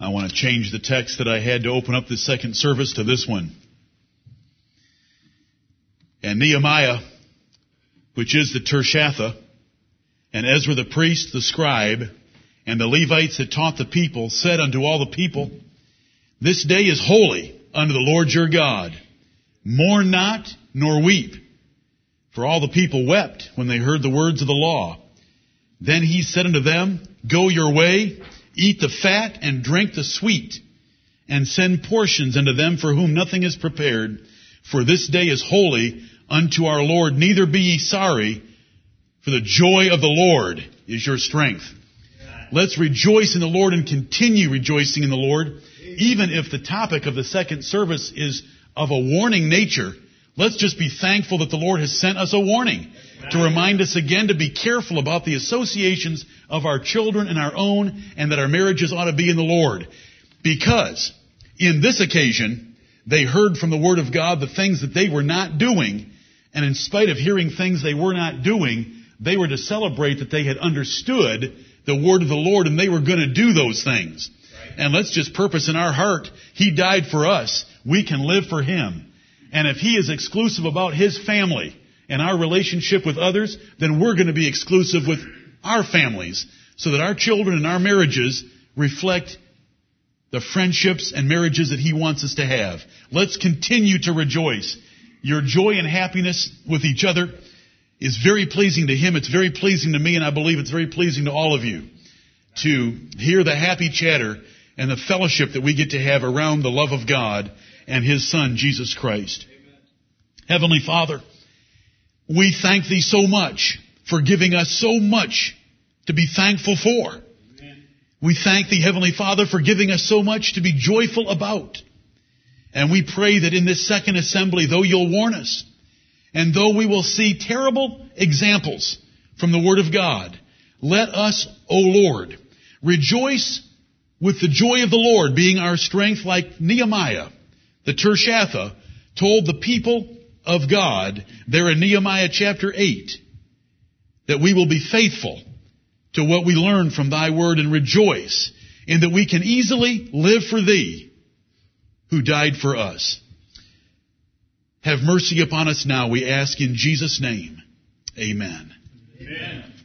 I want to change the text that I had to open up the second service to this one. And Nehemiah, which is the Tershatha, and Ezra the priest, the scribe, and the Levites that taught the people, said unto all the people, This day is holy unto the Lord your God. Mourn not, nor weep. For all the people wept when they heard the words of the law. Then he said unto them, Go your way, eat the fat, and drink the sweet, and send portions unto them for whom nothing is prepared. For this day is holy unto our Lord. Neither be ye sorry, for the joy of the Lord is your strength. Let's rejoice in the Lord and continue rejoicing in the Lord, even if the topic of the second service is of a warning nature. Let's just be thankful that the Lord has sent us a warning to remind us again to be careful about the associations of our children and our own and that our marriages ought to be in the Lord. Because in this occasion, they heard from the Word of God the things that they were not doing, and in spite of hearing things they were not doing, they were to celebrate that they had understood the word of the Lord and they were going to do those things. And let's just purpose in our heart, He died for us. We can live for Him. And if He is exclusive about His family and our relationship with others, then we're going to be exclusive with our families so that our children and our marriages reflect the friendships and marriages that He wants us to have. Let's continue to rejoice. Your joy and happiness with each other is very pleasing to Him. It's very pleasing to me, and I believe it's very pleasing to all of you to hear the happy chatter and the fellowship that we get to have around the love of God and His Son, Jesus Christ. Amen. Heavenly Father, we thank Thee so much for giving us so much to be thankful for. Amen. We thank Thee, Heavenly Father, for giving us so much to be joyful about. And we pray that in this second assembly, though you'll warn us, and though we will see terrible examples from the Word of God, let us, O Lord, rejoice with the joy of the Lord being our strength like Nehemiah, the Tershatha, told the people of God there in Nehemiah chapter 8 that we will be faithful to what we learn from thy word and rejoice in that we can easily live for thee who died for us. Have mercy upon us now, we ask in Jesus' name. Amen. Amen.